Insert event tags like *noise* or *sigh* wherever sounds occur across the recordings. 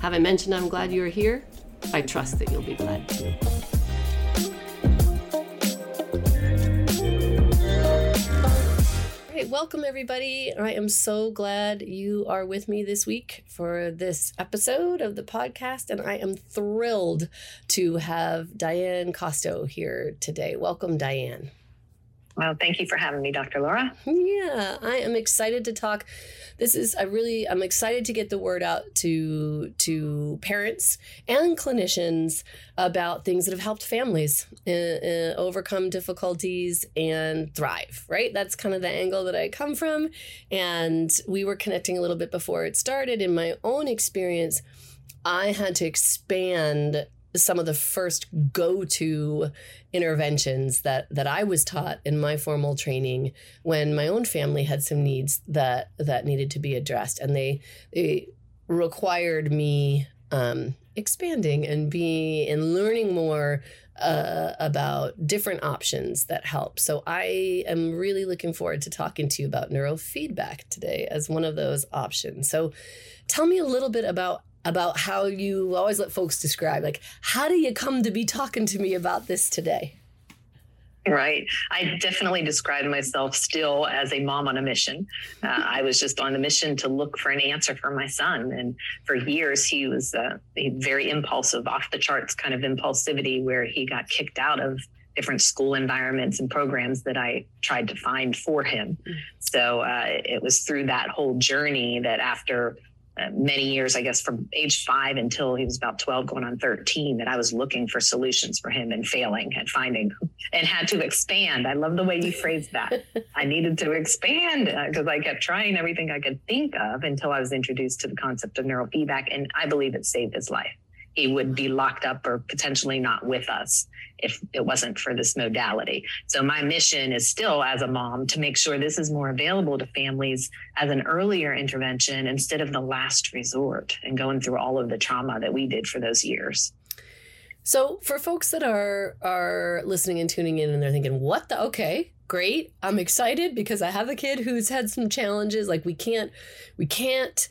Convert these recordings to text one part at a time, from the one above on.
Have I mentioned I'm glad you're here? I trust that you'll be glad too. All right, welcome everybody. I am so glad you are with me this week for this episode of the podcast, and I am thrilled to have Dianne Kosto here today. Welcome, Dianne. Well, thank you for having me, Dr. Laura. Yeah, I am excited to talk. This is I really I'm excited to get the word out to to parents and clinicians about things that have helped families uh, uh, overcome difficulties and thrive. Right, that's kind of the angle that I come from, and we were connecting a little bit before it started. In my own experience, I had to expand some of the first go-to interventions that that I was taught in my formal training when my own family had some needs that that needed to be addressed and they they required me um, expanding and be and learning more uh, about different options that help. So I am really looking forward to talking to you about neurofeedback today as one of those options. So tell me a little bit about about how you always let folks describe like how do you come to be talking to me about this today Right. I definitely describe myself still as a mom on a mission. Uh, I was just on a mission to look for an answer for my son. And for years, he was uh, very impulsive, off the charts kind of impulsivity, where he got kicked out of different school environments and programs that I tried to find for him. Mm. So uh, it was through that whole journey that after many years, I guess, from age five until he was about 12, going on 13, that I was looking for solutions for him and failing at finding *laughs* and had to expand. I love the way you phrased that. I needed to expand because uh, I kept trying everything I could think of until I was introduced to the concept of neurofeedback. And I believe it saved his life. He would be locked up or potentially not with us if it wasn't for this modality. So my mission is still as a mom to make sure this is more available to families as an earlier intervention instead of the last resort and going through all of the trauma that we did for those years. So for folks that are are listening and tuning in and they're thinking, "What the okay, great. I'm excited because I have a kid who's had some challenges like we can't we can't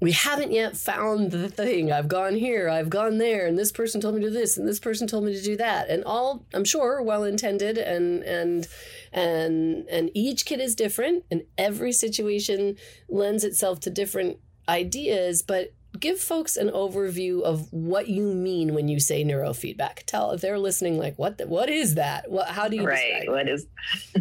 we haven't yet found the thing. I've gone here, I've gone there, and this person told me to do this, and this person told me to do that, and all I'm sure well intended, and and and and each kid is different, and every situation lends itself to different ideas, but give folks an overview of what you mean when you say neurofeedback. Tell if they're listening, like what the, what is that? What how do you right? What is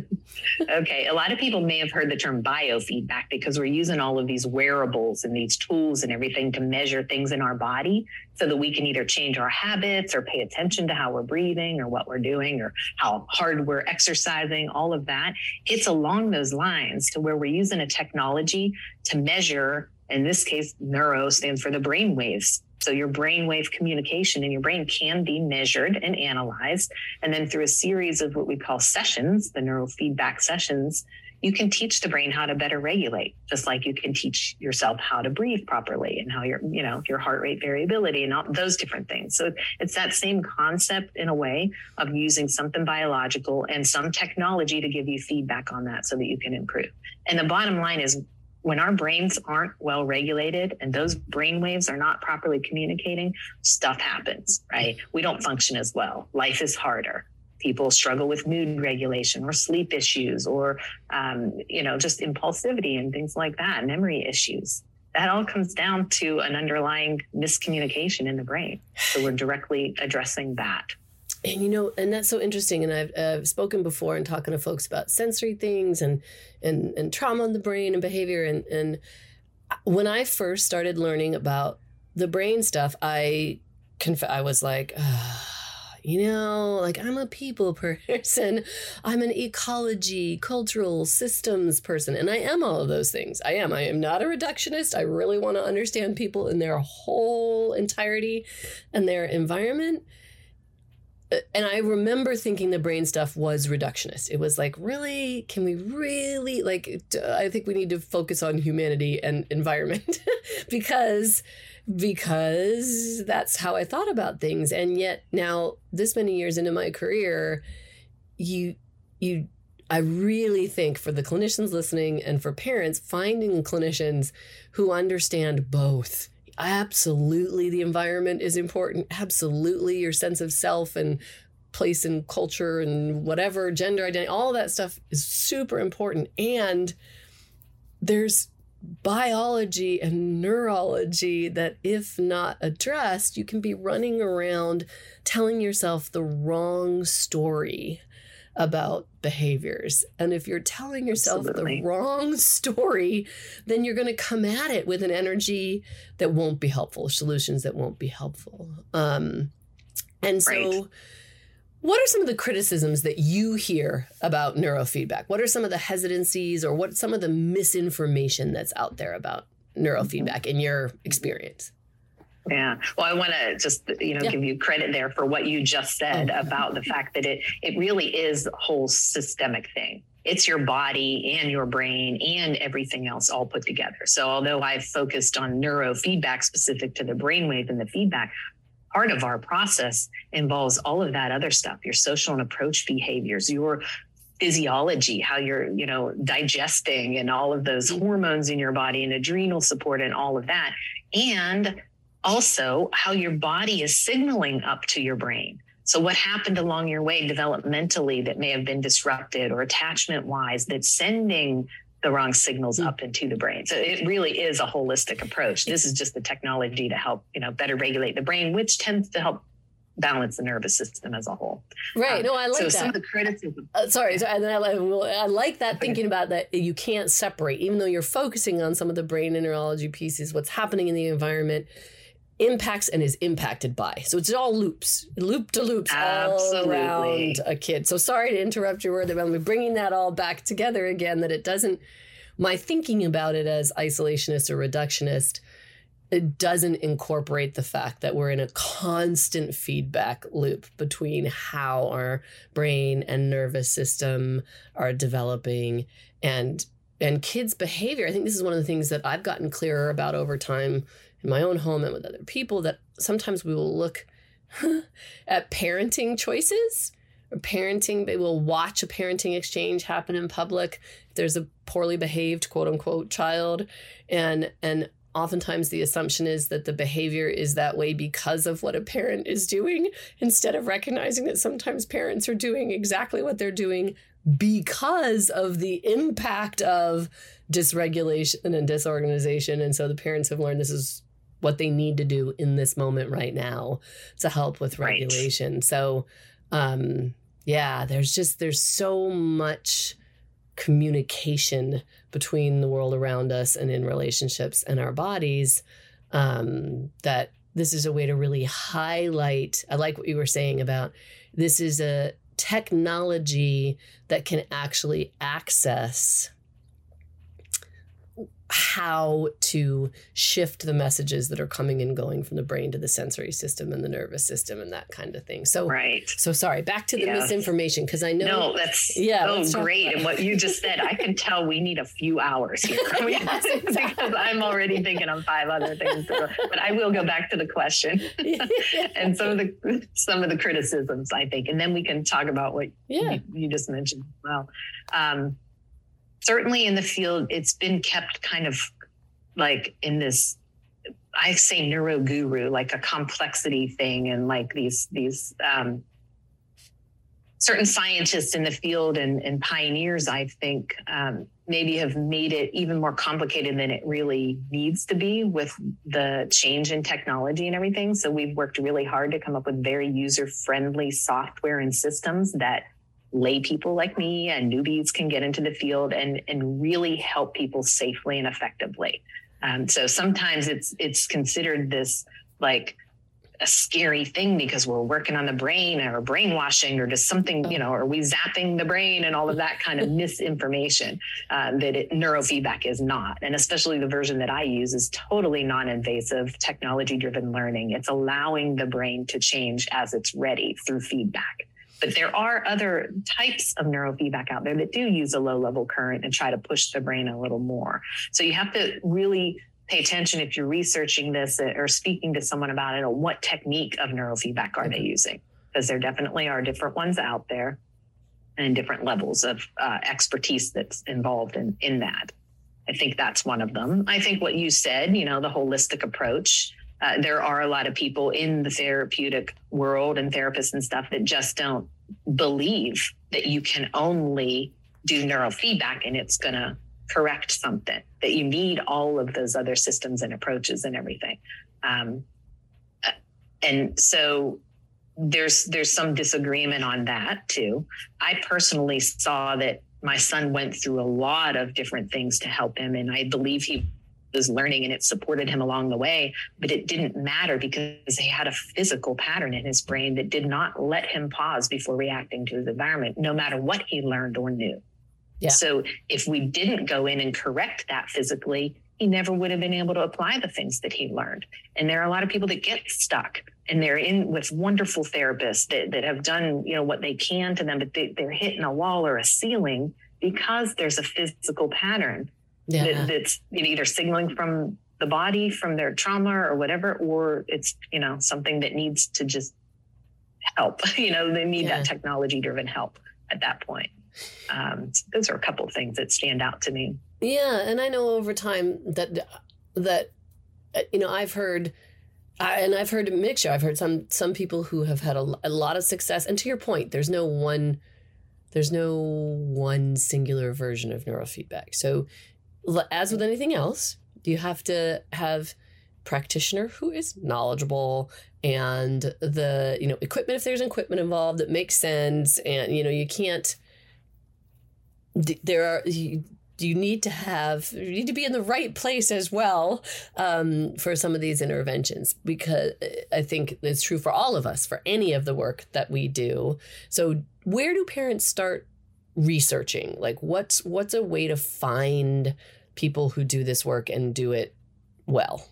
*laughs* okay? A lot of people may have heard the term biofeedback because we're using all of these wearables and these tools and everything to measure things in our body so that we can either change our habits or pay attention to how we're breathing or what we're doing or how hard we're exercising. All of that. It's along those lines to where we're using a technology to measure in this case, neuro stands for the brain waves. So your brainwave communication in your brain can be measured and analyzed. And then through a series of what we call sessions, the neurofeedback sessions, you can teach the brain how to better regulate, just like you can teach yourself how to breathe properly and how your, you know, your heart rate variability and all those different things. So it's that same concept in a way of using something biological and some technology to give you feedback on that so that you can improve. And the bottom line is when our brains aren't well regulated and those brain waves are not properly communicating, stuff happens, right? We don't function as well. Life is harder. People struggle with mood regulation or sleep issues or, um, you know, just impulsivity and things like that, memory issues. That all comes down to an underlying miscommunication in the brain. So we're directly addressing that and you know and that's so interesting and i've uh, spoken before and talking to folks about sensory things and and and trauma in the brain and behavior and and when i first started learning about the brain stuff i conf- i was like you know like i'm a people person. *laughs* I'm an ecology cultural systems person. And i am all of those things. I am. I am not a reductionist. I really want to understand people in their whole entirety and their environment and I remember thinking the brain stuff was reductionist. It was like, really? Can we really like I think we need to focus on humanity and environment *laughs* because because that's how I thought about things and yet now this many years into my career you you I really think for the clinicians listening and for parents finding clinicians who understand both absolutely the environment is important. Absolutely your sense of self and place and culture and whatever gender identity all that stuff is super important. And there's biology and neurology that if not addressed you can be running around telling yourself the wrong story about behaviors. And if you're telling yourself Absolutely. the wrong story, then you're going to come at it with an energy that won't be helpful, solutions that won't be helpful. Um, and so, right. what are some of the criticisms that you hear about neurofeedback? What are some of the hesitancies or what some of the misinformation that's out there about neurofeedback mm-hmm. in your experience? Yeah. Well, I want to just you know yeah. give you credit there for what you just said oh. about the fact that it it really is a whole systemic thing. It's your body and your brain and everything else all put together. So although I've focused on neurofeedback specific to the brainwave and the feedback, part of our process involves all of that other stuff, your social and approach behaviors, your physiology, how you're, you know, digesting and all of those mm-hmm. hormones in your body and adrenal support and all of that. And also how your body is signaling up to your brain. So, what happened along your way developmentally that may have been disrupted or attachment wise that's sending the wrong signals mm. up into the brain. So it really is a holistic approach. This is just the technology to help, you know, better regulate the brain, which tends to help balance the nervous system as a whole. Right. Um, no, I like so that. some of the criticism. Uh, sorry, so, and I, I like that thinking about that you can't separate, even though you're focusing on some of the brain and neurology pieces, what's happening in the environment impacts and is impacted by. So it's all loops, loop to loops Absolutely. all around a kid. So sorry to interrupt your word, but I'm bringing that all back together again. That it doesn't. My thinking about it as isolationist or reductionist, it doesn't incorporate the fact that we're in a constant feedback loop between how our brain and nervous system are developing and and kids behavior i think this is one of the things that i've gotten clearer about over time in my own home and with other people that sometimes we will look *laughs* at parenting choices or parenting they will watch a parenting exchange happen in public if there's a poorly behaved quote unquote child and and oftentimes the assumption is that the behavior is that way because of what a parent is doing, instead of recognizing that sometimes parents are doing exactly what they're doing because of the impact of dysregulation and disorganization. And so the parents have learned this is what they need to do in this moment right now to help with regulation. Right. So, um, yeah, there's just, there's so much communication between the world around us and in relationships and our bodies um, that this is a way to really highlight. I like what you were saying about this is a technology that can actually access how to shift the messages that are coming and going from the brain to the sensory system and the nervous system and that kind of thing. So, right. So sorry, back to the misinformation because I know. No, that's yeah, so great. And what you just said, I can tell we need a few hours here *laughs* yes, *laughs* because I'm already thinking of five other things. But I will go back to the question *laughs* and some of the some of the criticisms I think, and then we can talk about what yeah. you, you just mentioned. Well. Um, certainly in the field, it's been kept kind of like in this I say neuro guru, like a complexity thing, and like these these um, certain scientists in the field and, and pioneers, I think, um, maybe have made it even more complicated than it really needs to be with the change in technology and everything. So we've worked really hard to come up with very user friendly software and systems that lay people like me and newbies can get into the field and, and really help people safely and effectively. Um, so sometimes it's it's considered this like a scary thing because we're working on the brain or brainwashing or just something, you know, are we zapping the brain and all of that kind of misinformation uh, that it, neurofeedback is not. And especially the version that I use is totally non invasive, technology driven learning. It's allowing the brain to change as it's ready through feedback. But there are other types of neurofeedback out there that do use a low level current and try to push the brain a little more. So you have to really pay attention if you're researching this or speaking to someone about it what technique of neurofeedback are they using. Because there definitely are different ones out there and different levels of uh, expertise that's involved in in that. I think that's one of them. I think what you said you know the holistic approach uh, there are a lot of people in the therapeutic world and therapists and stuff that just don't believe that you can only do neurofeedback and it's going to correct something that you need all of those other systems and approaches and everything. Um, uh, and so there's there's some disagreement on that too. I personally saw that my son went through a lot of different things to help him and i believe he was learning and it supported him along the way. But it didn't matter because he had a physical pattern in his brain that did not let him pause before reacting to his environment, no matter what he learned or knew. Yeah. So if we didn't go in and correct that physically, he never would have been able to apply the things that he learned. And there are a lot of people that get stuck and they're in with wonderful therapists that, that have done, you know, what they can to them, but they, they're hitting a wall or a ceiling because there's a physical pattern yeah. that, that's you know, either signaling from the body from their trauma or whatever, or it's you know something that needs to just help. *laughs* You know, they need yeah. that technology driven help at that point. Um, those are a couple of things that stand out to me. Yeah, and I know over time that that uh, you know I've heard. I, and I've heard a mixture. I've heard some some people who have had a, a lot of success. And to your point, there's no one there's no one singular version of neurofeedback. So as with anything else, you have to have practitioner who is knowledgeable and the you know equipment if there's equipment involved that makes sense and you know you can't there are you, you need to have you need to be in the right place as well um, for some of these interventions because i think it's true for all of us for any of the work that we do. So where do parents start researching? Like what's what's a way to find people who do this work and do it well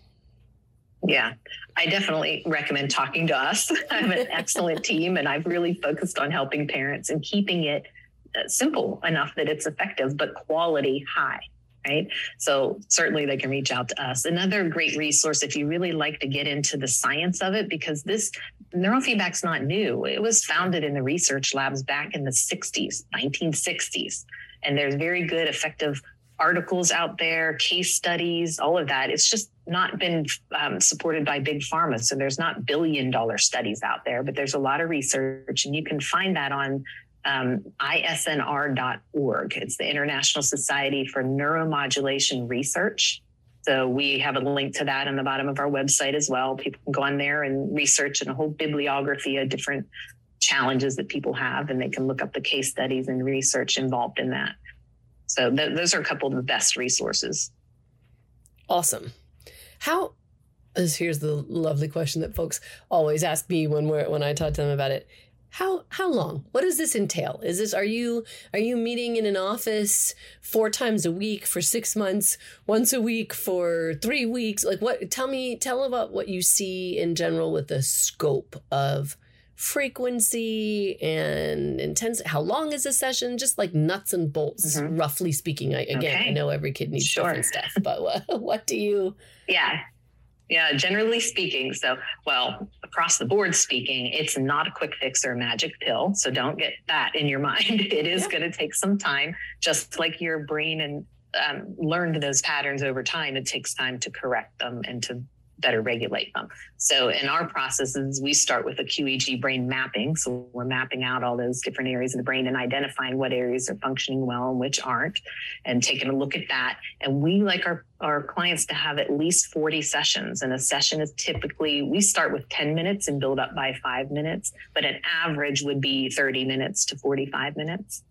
yeah, I definitely recommend talking to us. *laughs* I have an excellent team, and I've really focused on helping parents and keeping it uh, simple enough that it's effective, but quality high. Right. So certainly they can reach out to us. Another great resource if you really like to get into the science of it, because this neurofeedback's not new. It was founded in the research labs back in the 60s, 1960s. And there's very good, effective articles out there, case studies, all of that. It's just not been um, supported by big pharma. So there's not billion dollar studies out there, but there's a lot of research, and you can find that on um, isnr.org. It's the International Society for Neuromodulation Research. So we have a link to that on the bottom of our website as well. People can go on there and research and a whole bibliography of different challenges that people have, and they can look up the case studies and research involved in that. So th- those are a couple of the best resources. Awesome. How? Here's the lovely question that folks always ask me when we're when I talk to them about it. How how long? What does this entail? Is this are you are you meeting in an office four times a week for six months, once a week for three weeks? Like what? Tell me tell about what you see in general with the scope of frequency and intensity how long is a session just like nuts and bolts mm-hmm. roughly speaking I, again okay. i know every kid needs sure. different stuff but what, *laughs* what do you yeah yeah generally speaking so well across the board speaking it's not a quick fix or a magic pill so don't get that in your *laughs* mind it is yeah. going to take some time just like your brain and um, learned those patterns over time it takes time to correct them and to better regulate them. So in our processes, we start with a QEEG brain mapping. So we're mapping out all those different areas of the brain and identifying what areas are functioning well and which aren't, and taking a look at that. And we like our, our clients to have at least 40 sessions. And a session is typically, we start with 10 minutes and build up by five minutes, but an average would be 30 minutes to 45 minutes.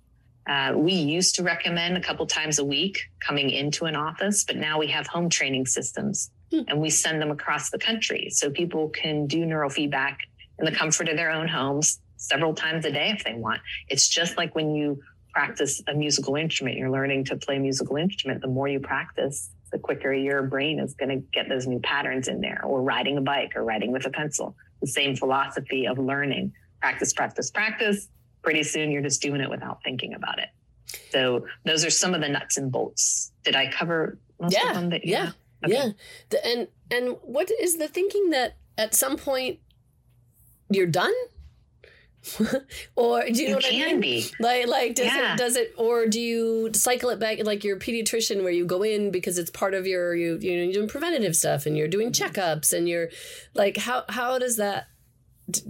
Uh, we used to recommend a couple times a week coming into an office, but now we have home training systems. Hmm. and we send them across the country so people can do neurofeedback in the comfort of their own homes several times a day if they want. It's just like when you practice a musical instrument, you're learning to play a musical instrument. The more you practice, the quicker your brain is going to get those new patterns in there, or riding a bike or writing with a pencil. The same philosophy of learning practice, practice, practice. Pretty soon you're just doing it without thinking about it. So those are some of the nuts and bolts. Did I cover most yeah, of them? That, yeah. Okay. Yeah. The, and and what is the thinking that at some point you're done? *laughs* or do you know what can I mean? Be. Like like does yeah. it does it or do you cycle it back like your pediatrician where you go in because it's part of your you you know you're doing preventative stuff and you're doing mm-hmm. checkups and you're like how how does that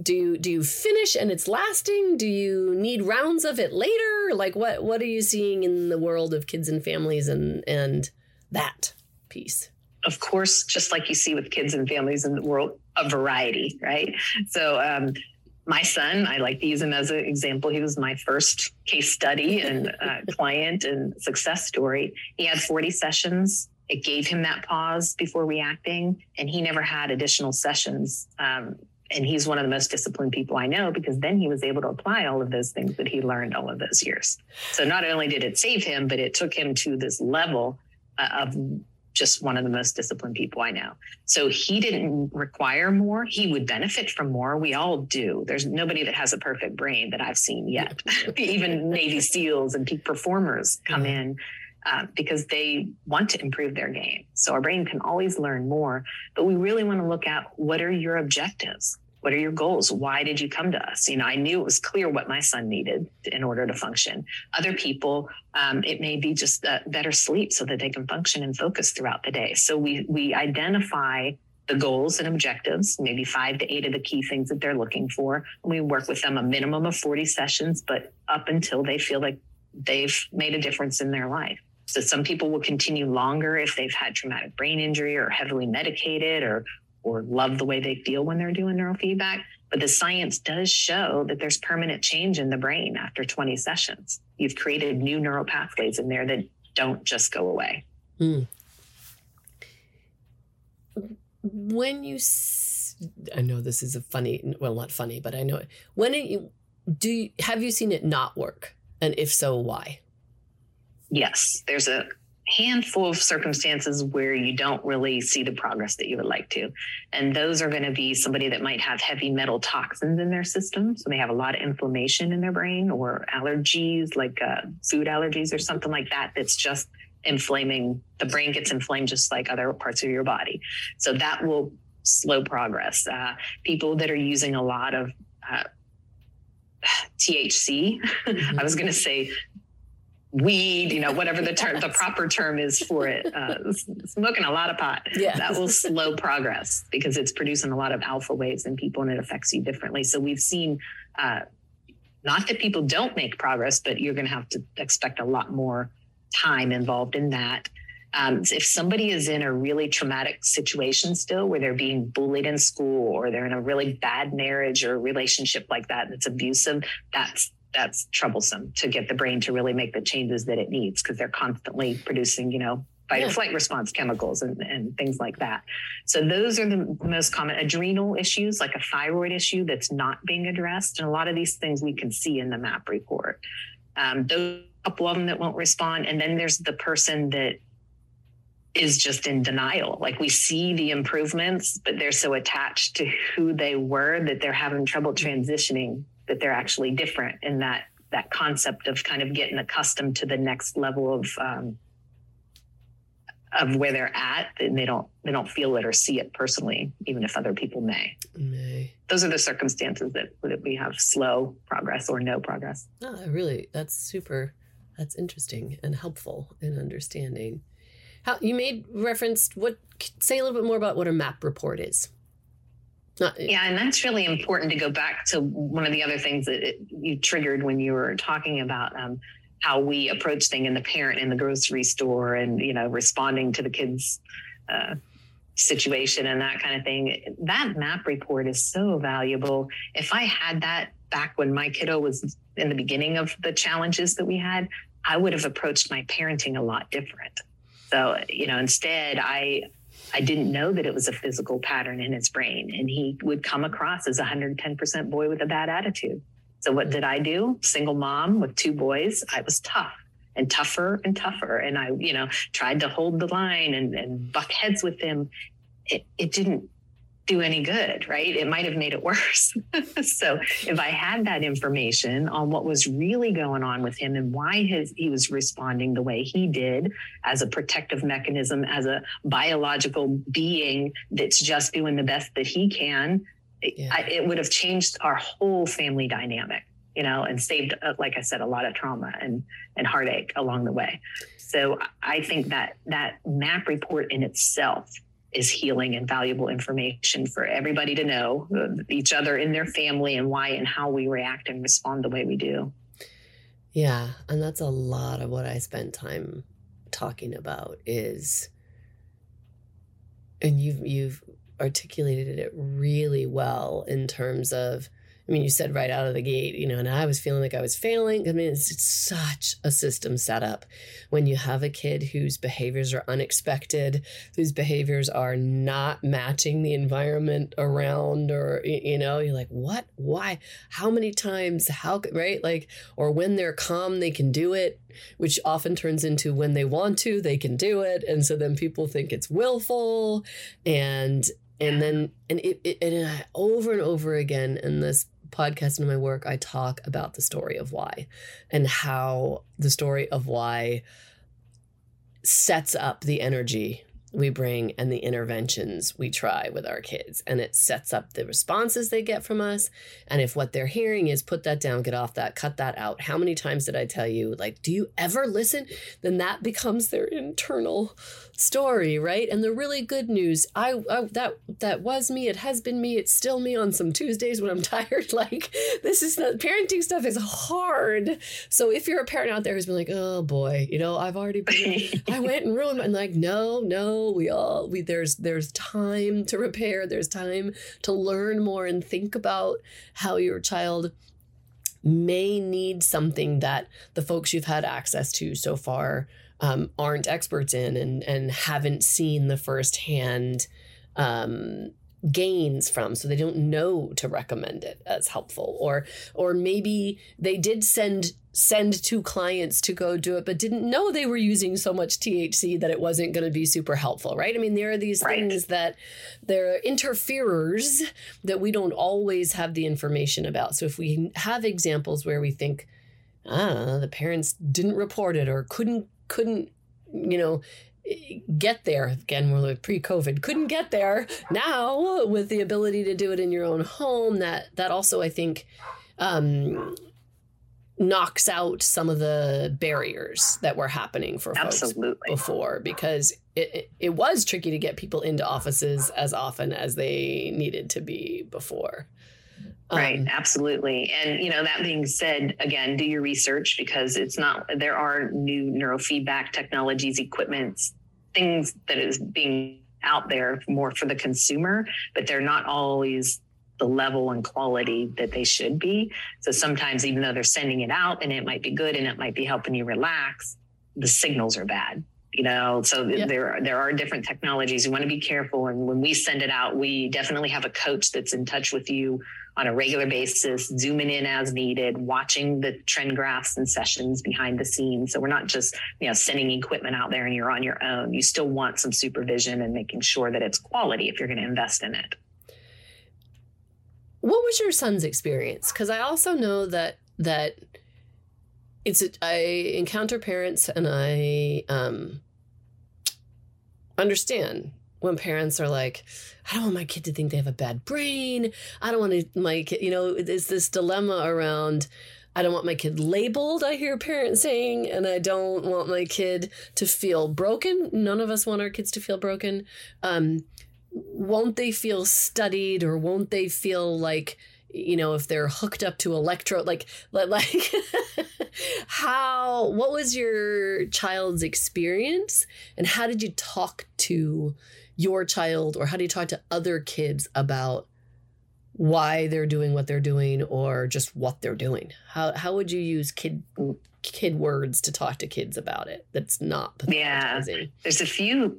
do you do you finish and it's lasting do you need rounds of it later like what what are you seeing in the world of kids and families and and that piece of course, just like you see with kids and families in the world, a variety, right? So, um, my son, I like to use him as an example. He was my first case study and uh, *laughs* client and success story. He had 40 sessions. It gave him that pause before reacting, and he never had additional sessions. Um, and he's one of the most disciplined people I know because then he was able to apply all of those things that he learned all of those years. So not only did it save him, but it took him to this level uh, of just one of the most disciplined people I know. So he didn't require more. He would benefit from more. We all do. There's nobody that has a perfect brain that I've seen yet. *laughs* Even Navy SEALs and peak performers come in uh, because they want to improve their game. So our brain can always learn more, but we really want to look at what are your objectives? What are your goals? Why did you come to us? You know, I knew it was clear what my son needed in order to function. Other people, um, it may be just better sleep so that they can function and focus throughout the day. So we we identify the goals and objectives, maybe five to eight of the key things that they're looking for. And we work with them a minimum of 40 sessions, but up until they feel like they've made a difference in their life. So some people will continue longer if they've had traumatic brain injury or heavily medicated or or love the way they feel when they're doing neurofeedback. But the science does show that there's permanent change in the brain after 20 sessions. You've created new neural pathways in there that don't just go away. Mm. When you, s- I know this is a funny, well, not funny, but I know it. When do you, have you seen it not work? And if so, why? Yes, there's a handful of circumstances where you don't really see the progress that you would like to. And those are going to be somebody that might have heavy metal toxins in their system. So they have a lot of inflammation in their brain or allergies, like uh, food allergies or something like that, that's just inflaming. The brain gets inflamed just like other parts of your body. So that will slow progress. Uh, people that are using a lot of uh, *sighs* THC, mm-hmm. *laughs* I was going to say weed, you know, whatever the term, the proper term is for it, uh, smoking a lot of pot. Yeah. That will slow progress because it's producing a lot of alpha waves in people and it affects you differently. So we've seen, uh, not that people don't make progress, but you're going to have to expect a lot more time involved in that. Um, if somebody is in a really traumatic situation still where they're being bullied in school or they're in a really bad marriage or relationship like that that's abusive, that's that's troublesome to get the brain to really make the changes that it needs because they're constantly producing, you know, fight yeah. or flight response chemicals and, and things like that. So those are the most common adrenal issues, like a thyroid issue that's not being addressed. And a lot of these things we can see in the MAP report. Um, those couple of them that won't respond. And then there's the person that is just in denial. Like we see the improvements, but they're so attached to who they were that they're having trouble transitioning that they're actually different in that that concept of kind of getting accustomed to the next level of um, of where they're at and they don't they don't feel it or see it personally even if other people may. May. Those are the circumstances that, that we have slow progress or no progress. Oh, really that's super that's interesting and helpful in understanding. How you made reference what say a little bit more about what a map report is not, yeah, and that's really important to go back to one of the other things that it, you triggered when you were talking about um, how we approach things in the parent in the grocery store and you know responding to the kids uh, situation and that kind of thing. That map report is so valuable. If i had that back when my kiddo was in the beginning of the challenges that we had i would have approached my parenting a lot different. So you know instead i I didn't know that it was a physical pattern in his brain. And he would come across as a 110% boy with a bad attitude. So what did I do? Single mom with two boys. I was tough and tougher and tougher. And I, you know, tried to hold the line and, and buck heads with him. It, it didn't do any good, right? It might have made it worse. *laughs* so if I had that information on what was really going on with him and why his, he was responding the way he did as a protective mechanism, as a biological being that's just doing the best that he can, yeah. I, it would have changed our whole family dynamic, you know, and saved, uh, like I said, a lot of trauma and, and heartache along the way. So I think that that map report in itself is healing and valuable information for everybody to know uh, each other in their family and why and how we react and respond the way we do. Yeah, and that's a lot of what I spent time talking about is and you've you've articulated it really well in terms of I mean, you said right out of the gate, you know, and I was feeling like I was failing. I mean, it's, it's, such a system setup when you have a kid whose behaviors are unexpected, whose behaviors are not matching the environment around, or, you know, you're like, what? Why? How many times? How, right? Like, or when they're calm, they can do it, which often turns into when they want to, they can do it. And so then people think it's willful. And, and then and it, it and over and over again in this podcast and my work, I talk about the story of why and how the story of why sets up the energy we bring and the interventions we try with our kids. And it sets up the responses they get from us. And if what they're hearing is put that down, get off that, cut that out. How many times did I tell you, like, do you ever listen? Then that becomes their internal story, right? And the really good news, I, I that that was me. It has been me. It's still me on some Tuesdays when I'm *laughs* tired. Like this is not parenting stuff is hard. So if you're a parent out there who's been like, oh boy, you know, I've already been, *laughs* I went and ruined. And like, no, no, we all we there's there's time to repair. There's time to learn more and think about how your child may need something that the folks you've had access to so far um, aren't experts in and and haven't seen the firsthand um, gains from. So they don't know to recommend it as helpful. Or or maybe they did send send two clients to go do it but didn't know they were using so much THC that it wasn't going to be super helpful right? I mean there are these right. things that there are interferers that we don't always have the information about. So if we have examples where we think ah, the parents didn't report it or couldn't couldn't, you know, get there. Again we're pre-covid. Couldn't get there. Now with the ability to do it in your own home that that also i think um knocks out some of the barriers that were happening for folks before because it, it, it was tricky to get people into offices as often as they needed to be before. Right, Um, absolutely. And you know, that being said, again, do your research because it's not there are new neurofeedback technologies, equipments, things that is being out there more for the consumer, but they're not always the level and quality that they should be. So sometimes even though they're sending it out and it might be good and it might be helping you relax, the signals are bad. You know, so Yeah. there there are different technologies. You want to be careful, and when we send it out, we definitely have a coach that's in touch with you on a regular basis, zooming in as needed, watching the trend graphs and sessions behind the scenes. So we're not just, you know, sending equipment out there and you're on your own. You still want some supervision and making sure that it's quality if you're going to invest in it. What was your son's experience? Because I also know that that it's a, I encounter parents and I um, understand when parents are like, I don't want my kid to think they have a bad brain. I don't want to, my kid, you know, there's this dilemma around. I don't want my kid labeled, I hear parents saying, and I don't want my kid to feel broken. None of us want our kids to feel broken. Um, won't they feel studied or won't they feel like you know if they're hooked up to electro like *laughs* like how what was your child's experience and how did you talk to your child or how do you talk to other kids about why they're doing what they're doing or just what they're doing how how would you use kid kid words to talk to kids about it that's not Yeah. There's a few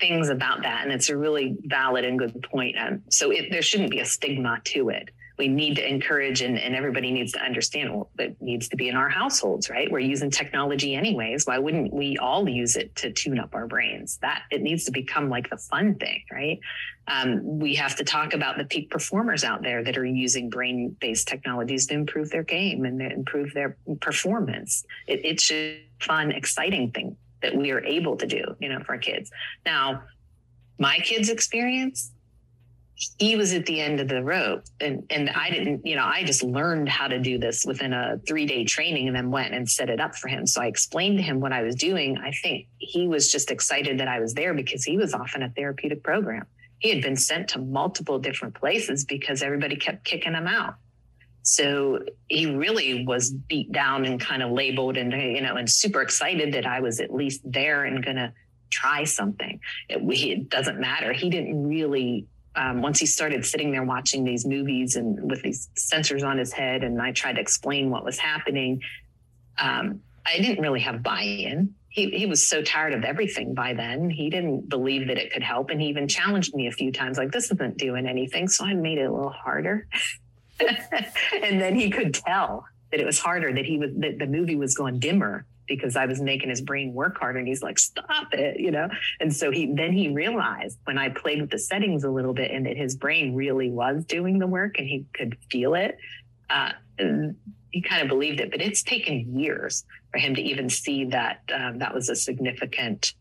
things about that, and it's a really valid and good point. Um, so it, there shouldn't be a stigma to it. We need to encourage, and, and everybody needs to understand well, that needs to be in our households, right? We're using technology anyways. Why wouldn't we all use it to tune up our brains? That it needs to become like the fun thing, right? Um, we have to talk about the peak performers out there that are using brain based technologies to improve their game and improve their performance. It, a fun, exciting thing that we are able to do, you know, for our kids. Now, my kids' experience, he was at the end of the rope and and I didn't, you know, I just learned how to do this within a 3-day training and then went and set it up for him. So I explained to him what I was doing. I think he was just excited that I was there because he was off in a therapeutic program. He had been sent to multiple different places because everybody kept kicking him out. So he really was beat down and kind of labeled and you know and super excited that I was at least there and gonna try something. It, it doesn't matter. He didn't really. Um, once he started sitting there watching these movies and with these sensors on his head, and I tried to explain what was happening, um, I didn't really have buy-in. He, he was so tired of everything by then. He didn't believe that it could help, and he even challenged me a few times, like this isn't doing anything. So I made it a little harder. *laughs* and then he could tell that it was harder that he was that the movie was going dimmer because I was making his brain work harder and he's like stop it you know and so he then he realized when I played with the settings a little bit and that his brain really was doing the work and he could feel it uh, he kind of believed it but it's taken years for him to even see that um, that was a significant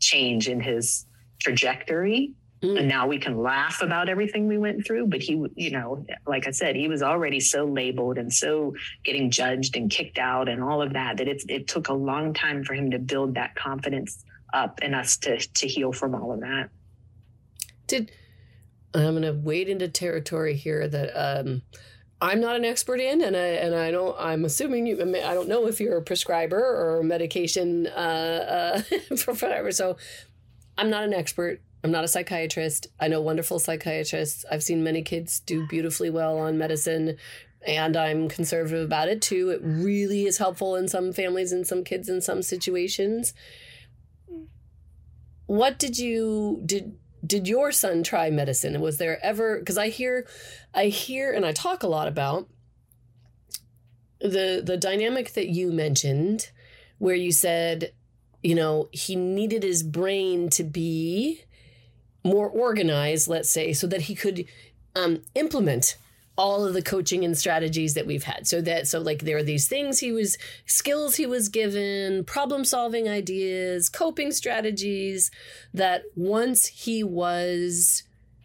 change in his trajectory. And now we can laugh about everything we went through but he you know like i said he was already so labeled and so getting judged and kicked out and all of that that it, it took a long time for him to build that confidence up and us to to heal from all of that Did I'm going to wade into territory here that um, I'm not an expert in, and I and I don't. I'm assuming you. I don't know if you're a prescriber or medication uh, uh, *laughs* provider. So I'm not an expert. I'm not a psychiatrist. I know wonderful psychiatrists. I've seen many kids do beautifully well on medicine, and I'm conservative about it too. It really is helpful in some families and some kids in some situations. What did you did did your son try medicine? Was there ever because I hear I hear and I talk a lot about the the dynamic that you mentioned where you said, you know, he needed his brain to be more organized, let's say, so that he could um, implement all of the coaching and strategies that we've had. So that so like there are these things he was skills he was given, problem solving ideas, coping strategies that once he was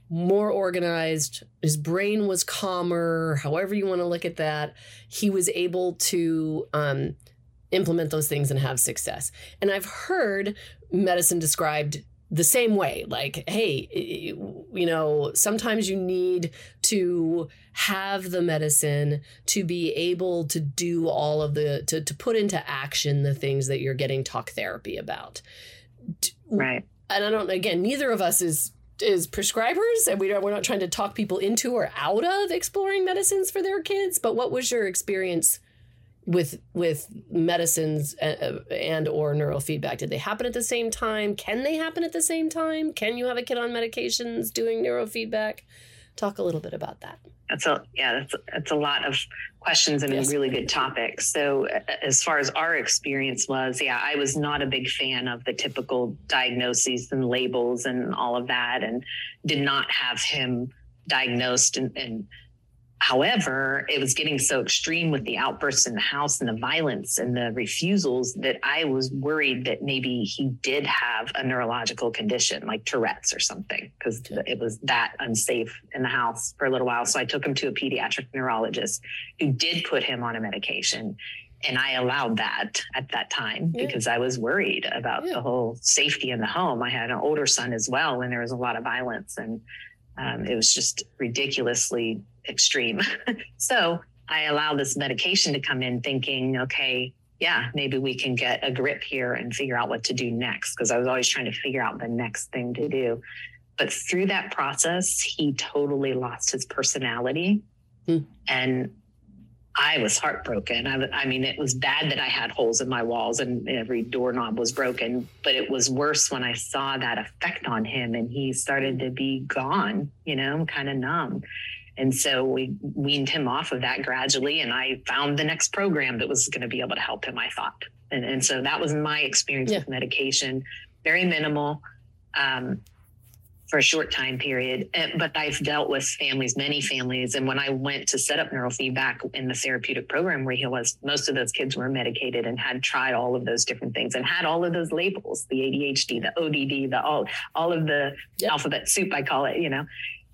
more organized. His brain was calmer. However you want to look at that, he was able to um, implement those things and have success. And I've heard medicine described the same way like hey you know sometimes you need to have the medicine to be able to do all of the to, to put into action the things that you're getting talk therapy about. Right. and i don't again neither of us is is prescribers and we don't, we're not trying to talk people into or out of exploring medicines for their kids but what was your experience with with medicines uh, uh, and or neurofeedback did they happen at the same time? Can they happen at the same time? Can you have a kid on medications doing neurofeedback? Talk a little bit about that. That's a yeah that's that's a lot of questions and yes. a really good topic. So as far as our experience was yeah i was not a big fan of the typical diagnoses and labels and all of that and did not have him diagnosed and, and However, it was getting so extreme with the outbursts in the house and the violence and the refusals that I was worried that maybe he did have a neurological condition like Tourette's or something because it was that unsafe in the house for a little while. So I took him to a pediatric neurologist who did put him on a medication. And I allowed that at that time yeah. because I was worried about yeah. the whole safety in the home. I had an older son as well, and there was a lot of violence. And um, it was just ridiculously extreme. *laughs* so I allow this medication to come in thinking, okay, yeah, maybe we can get a grip here and figure out what to do next. Because I was always trying to figure out the next thing to do. But through that process, he totally lost his personality. Hmm. And I was heartbroken. I, I, mean, it was bad that I had holes in my walls and every doorknob was broken, but it was worse when I saw that effect on him and he started to be gone, you know, kind of numb. And so we weaned him off of that gradually. And I found the next program that was going to be able to help him, I thought. And, and so that was my experience yeah. with medication, very minimal. Um, for a short time period. But I've dealt with families, many families. And when I went to set up neurofeedback in the therapeutic program where he was, most of those kids were medicated and had tried all of those different things and had all of those labels, the ADHD, the ODD, the all, all of the yep. alphabet soup, I call it, you know.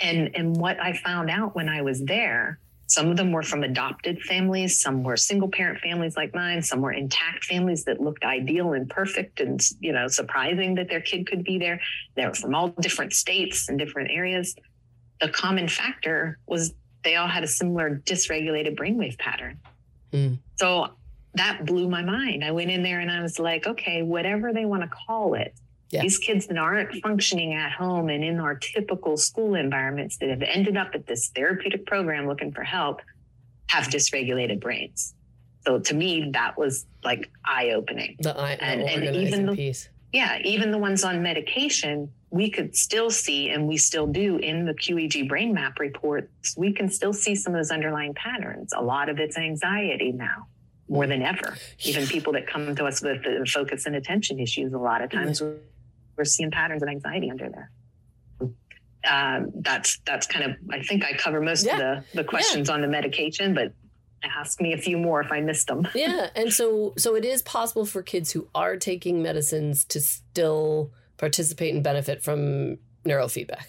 And and what I found out when I was there, some of them were from adopted families, some were single parent families like mine, some were intact families that looked ideal and perfect and you know surprising that their kid could be there. They were from all different states and different areas. The common factor was they all had a similar dysregulated brainwave pattern. Mm. So that blew my mind. I went in there and I was like, okay, whatever they want to call it, yeah. These kids that aren't functioning at home and in our typical school environments that have ended up at this therapeutic program looking for help have dysregulated brains. So to me, that was like eye opening. The eye, and, and even the, piece. Yeah, even the ones on medication, we could still see, and we still do in the QEEG brain map reports, we can still see some of those underlying patterns. A lot of it's anxiety now more than ever. Even people that come to us with focus and attention issues, a lot of times mm-hmm we're seeing patterns of anxiety under there. Um, that's that's kind of I think I cover most yeah. of the the questions yeah. on the medication, but ask me a few more if I missed them. *laughs* yeah, and so so it is possible for kids who are taking medicines to still participate and benefit from neurofeedback.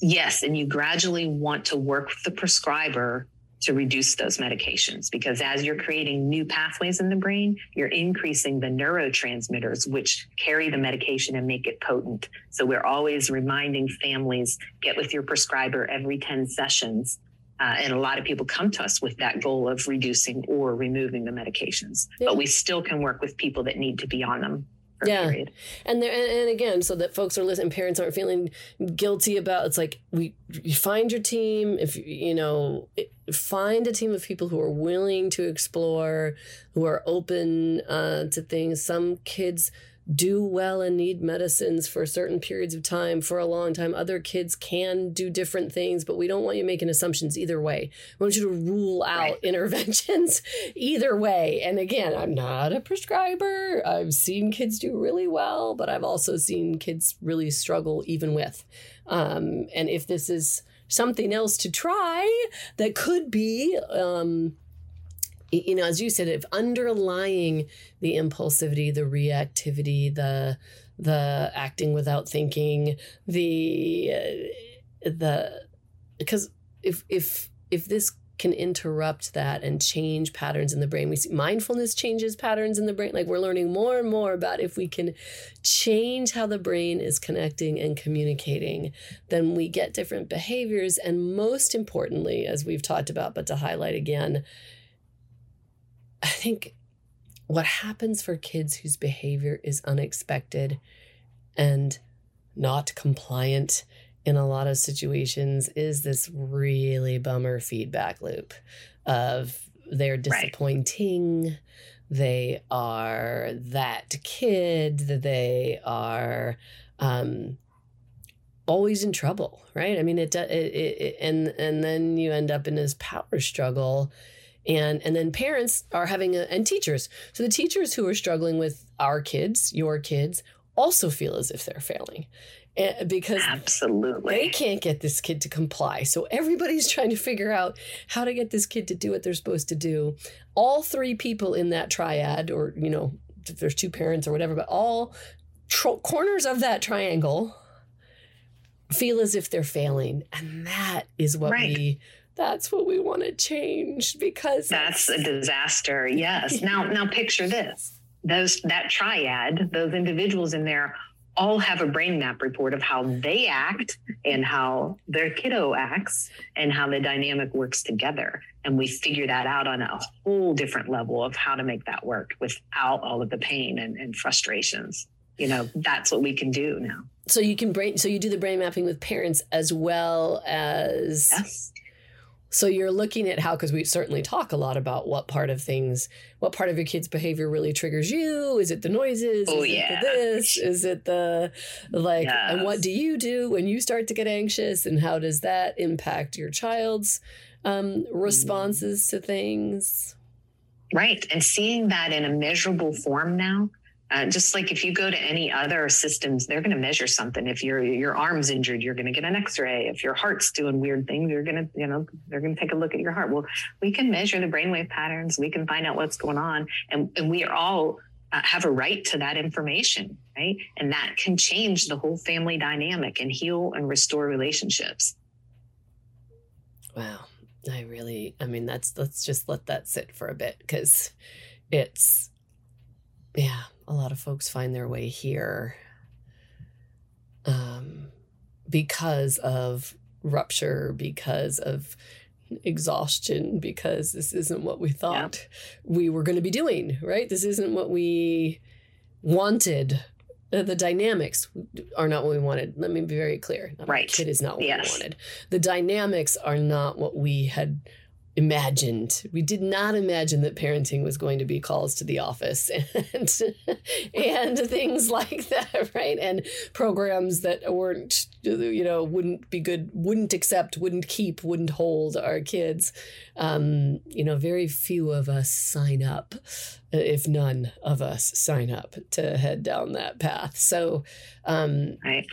Yes, and you gradually want to work with the prescriber to reduce those medications because as you're creating new pathways in the brain, you're increasing the neurotransmitters which carry the medication and make it potent. So we're always reminding families get with your prescriber every 10 sessions. Uh, and a lot of people come to us with that goal of reducing or removing the medications, yeah. but we still can work with people that need to be on them yeah. Period. And there and, and, again, so that folks are listening, parents aren't feeling guilty about it's like we you find your team if you know find a team of people who are willing to explore, who are open uh, to things. Some kids do well and need medicines for certain periods of time for a long time. Other kids can do different things, but we don't want you making assumptions either way. We want you to rule out right. interventions *laughs* either way. And again, I'm not a prescriber. I've seen kids do really well, but I've also seen kids really struggle even with. Um, and if this is something else to try that could be um, you know, as you said, if underlying the impulsivity, the reactivity, the the acting without thinking, the uh, the because if if if this can interrupt that and change patterns in the brain. We see mindfulness changes patterns in the brain. Like we're learning more and more about if we can change how the brain is connecting and communicating, then we get different behaviors. And most importantly, as we've talked about, but to highlight again, I think what happens for kids whose behavior is unexpected and not compliant in a lot of situations is this really bummer feedback loop of they're disappointing right. they are that kid they are um, always in trouble right i mean it, it, it and and then you end up in this power struggle and and then parents are having a, and teachers so the teachers who are struggling with our kids your kids also feel as if they're failing Eh, because absolutely they can't get this kid to comply. So everybody's *laughs* trying to figure out how to get this kid to do what they're supposed to do. All three people in that triad, or you know, if there's two parents or whatever, but all corners of that triangle feel as if they're failing, and that is what right. we that's what we want to change because that's a disaster yes *laughs* now now picture this those that triad those individuals in there all have a brain map report of how they act and how their kiddo acts and how the dynamic works together. And we figure that out on a whole different level of how to make that work without all of the pain and, and frustrations. You know, that's what we can do now. So you can brain so you do the brain mapping with parents as well as yes. So you're looking at how, because we certainly talk a lot about what part of things, what part of your kid's behavior really triggers you. Is it the noises? Oh, Is yeah. it the this? Is it the like, yes. and what do you do when you start to get anxious? And how does that impact your child's um, responses mm. to things? Right. And seeing that in a measurable form now, uh, just like if you go to any other systems, they're going to measure something. If your your arm's injured, you're going to get an X-ray. If your heart's doing weird things, you're going to you know they're going to take a look at your heart. Well, we can measure the brainwave patterns. We can find out what's going on, and and we are all uh, have a right to that information, right? And that can change the whole family dynamic and heal and restore relationships. Wow, I really, I mean, that's let's just let that sit for a bit because it's yeah a lot of folks find their way here um, because of rupture, because of exhaustion, because this isn't what we thought yeah. we were going to be doing, right? This isn't what we wanted. The dynamics are not what we wanted. Let me be very clear. right. It is not what yes. we wanted. The dynamics are not what we had imagined. We did not imagine that parenting was going to be calls to the office *laughs* and and things like that, right? And programs that weren't you know wouldn't be good, wouldn't accept, wouldn't keep, wouldn't hold our kids. Um, you know, very few of us sign up, if none of us sign up to head down that path. So, um, right.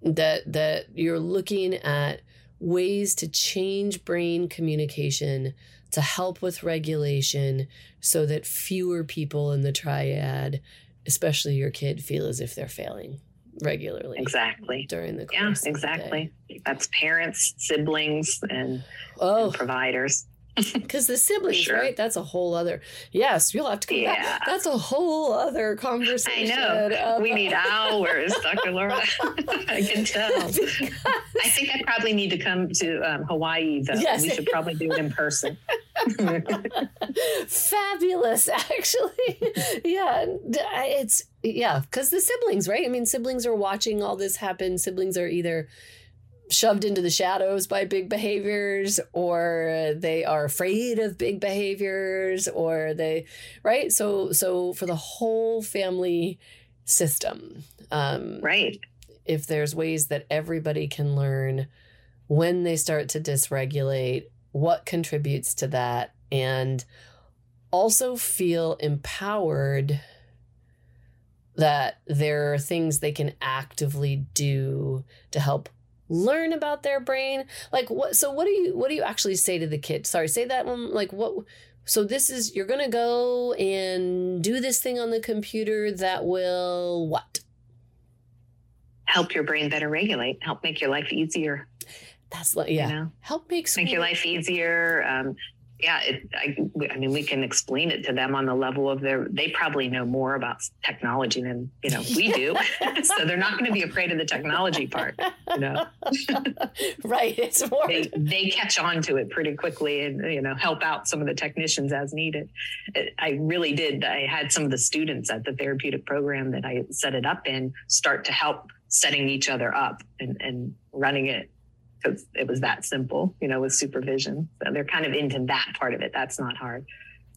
that that you're looking at ways to change brain communication to help with regulation so that fewer people in the triad, especially your kid, feel as if they're failing regularly. Exactly. During the course. Yeah, exactly. That's parents, siblings, and, oh. and providers. *laughs* Because the siblings, sure. right? That's a whole other. Yes, you'll have to come yeah. back. That's a whole other conversation. I know. we need hours, Dr. Laura. *laughs* *laughs* I can tell. I think I probably need to come to um, Hawaii, though. Yes. We should probably do it in person. Fabulous, actually. yeah, it's yeah, because the siblings, right? I mean, siblings are watching all this happen. Siblings are either shoved into the shadows by big behaviors or they are afraid of big behaviors or they right? So so for the whole family system um right. if there's ways that everybody can learn when they start to dysregulate what contributes to that and also feel empowered that there are things they can actively do to help learn about their brain like what so what do you what do you actually say to the kid sorry say that one like what so this is you're gonna go and do this thing on the computer that will what help your brain better regulate, help make your life easier. That's like, yeah, you know? help make, make your life easier. Um, yeah, it, I, I, mean, we can explain it to them on the level of their. They probably know more about technology than you know we do, *laughs* *laughs* so they're not going to be afraid of the technology part. You know, *laughs* right? It's more they, they catch on to it pretty quickly and you know help out some of the technicians as needed. I really did. I had some of the students at the therapeutic program that I set it up in start to help setting each other up and, and running it because it was that simple, you know, with supervision. So they're kind of into that part of it. That's not hard.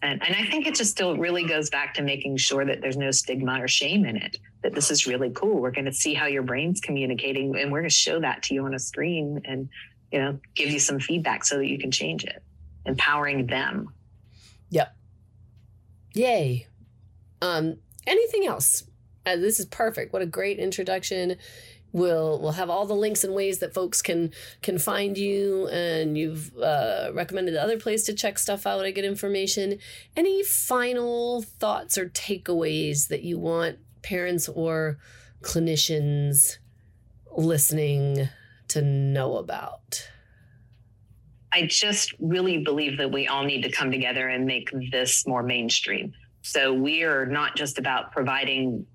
And, and I think it just still really goes back to making sure that there's no stigma or shame in it, that this is really cool. We're going to see how your brain's communicating and we're going to show that to you on a screen and, you know, give you some feedback so that you can change it, empowering them. Yep. Yay. Um, anything else? Uh, this is perfect. What a great introduction We'll we'll have all the links and ways that folks can can find you, and you've uh, recommended other place to check stuff out. I get information. Any final thoughts or takeaways that you want parents or clinicians listening to know about? I just really believe that we all need to come together and make this more mainstream. So we are not just about providing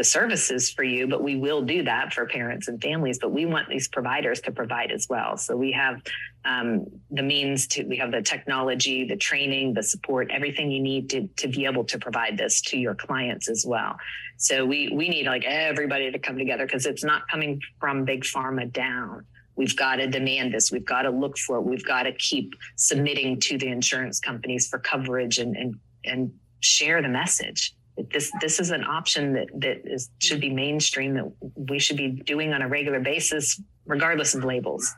the services for you, but we will do that for parents and families. But we want these providers to provide as well. So we have um, the means to, we have the technology, the training, the support, everything you need to, to be able to provide this to your clients as well. So we, we need like everybody to come together because it's not coming from big pharma down. We've got to demand this. We've got to look for it. We've got to keep submitting to the insurance companies for coverage and, and, and share the message this this is an option that that is should be mainstream that we should be doing on a regular basis regardless of labels.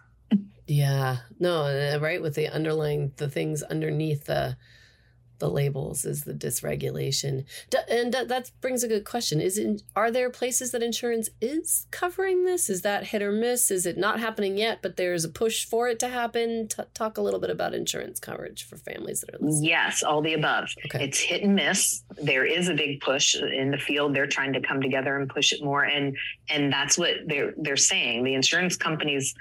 Yeah. No uh, right with the underlying the things underneath the the labels is the dysregulation. And that brings a good question. Is it, are there places that insurance is covering this? Is that hit or miss? Is it not happening yet, but there's a push for it to happen? T- talk a little bit about insurance coverage for families that are listening. Yes, all the above. Okay. It's hit and miss. There is a big push in the field. They're trying to come together and push it more, and and that's what they're they're saying. The insurance companies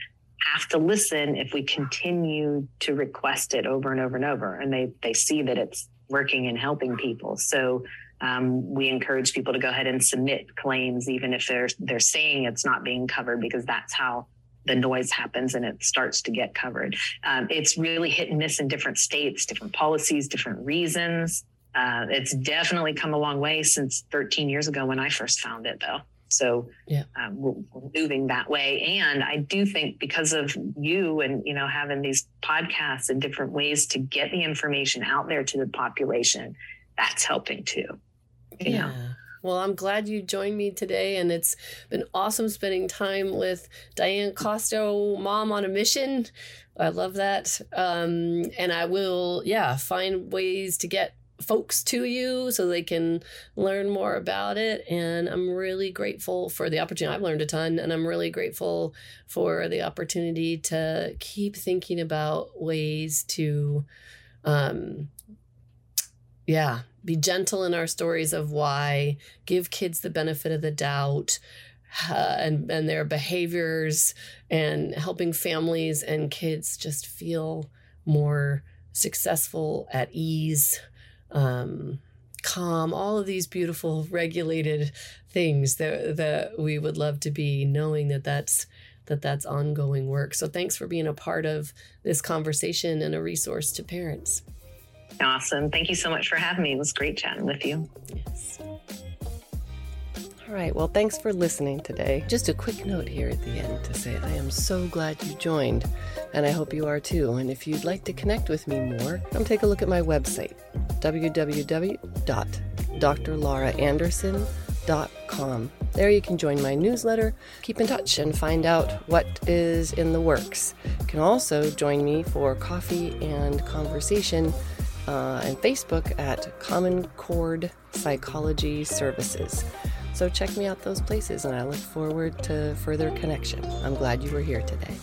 have to listen if we continue to request it over and over and over. And they they see that it's working and helping people. So um, we encourage people to go ahead and submit claims even if they're they're saying it's not being covered because that's how the noise happens and it starts to get covered. Um, it's really hit and miss in different states different policies different reasons. Uh, it's definitely come a long way since 13 years ago when i first found it though so yeah. Um, we're, we're, moving that way. And I do think because of you and, you know, having these podcasts and different ways to get the information out there to the population, that's helping too. yeah. Know? Well, I'm glad you joined me today, and it's been awesome spending time with Dianne Kosto, Mom on a Mission. I love that. Um, and I will, yeah, find ways to get folks to you so they can learn more about it. And I'm really grateful for the opportunity. I've learned a ton, and I'm really grateful for the opportunity to keep thinking about ways to, um, yeah, be gentle in our stories of why, give kids the benefit of the doubt. Uh, and and their behaviors and helping families and kids just feel more successful at ease um, calm, all of these beautiful regulated things that that we would love to be, knowing that that's that that's ongoing work. So thanks for being a part of this conversation and a resource to parents. Awesome. Thank you so much for having me. It was great chatting with you. Yes. All right, well, thanks for listening today. Just a quick note here at the end to say I am so glad you joined, and I hope you are too. And if you'd like to connect with me more, come take a look at my website, www.drlauraanderson.com. There you can join my newsletter, keep in touch, and find out what is in the works. You can also join me for coffee and conversation uh, and Facebook at Common Chord Psychology Services. So check me out those places, and I look forward to further connection. I'm glad you were here today.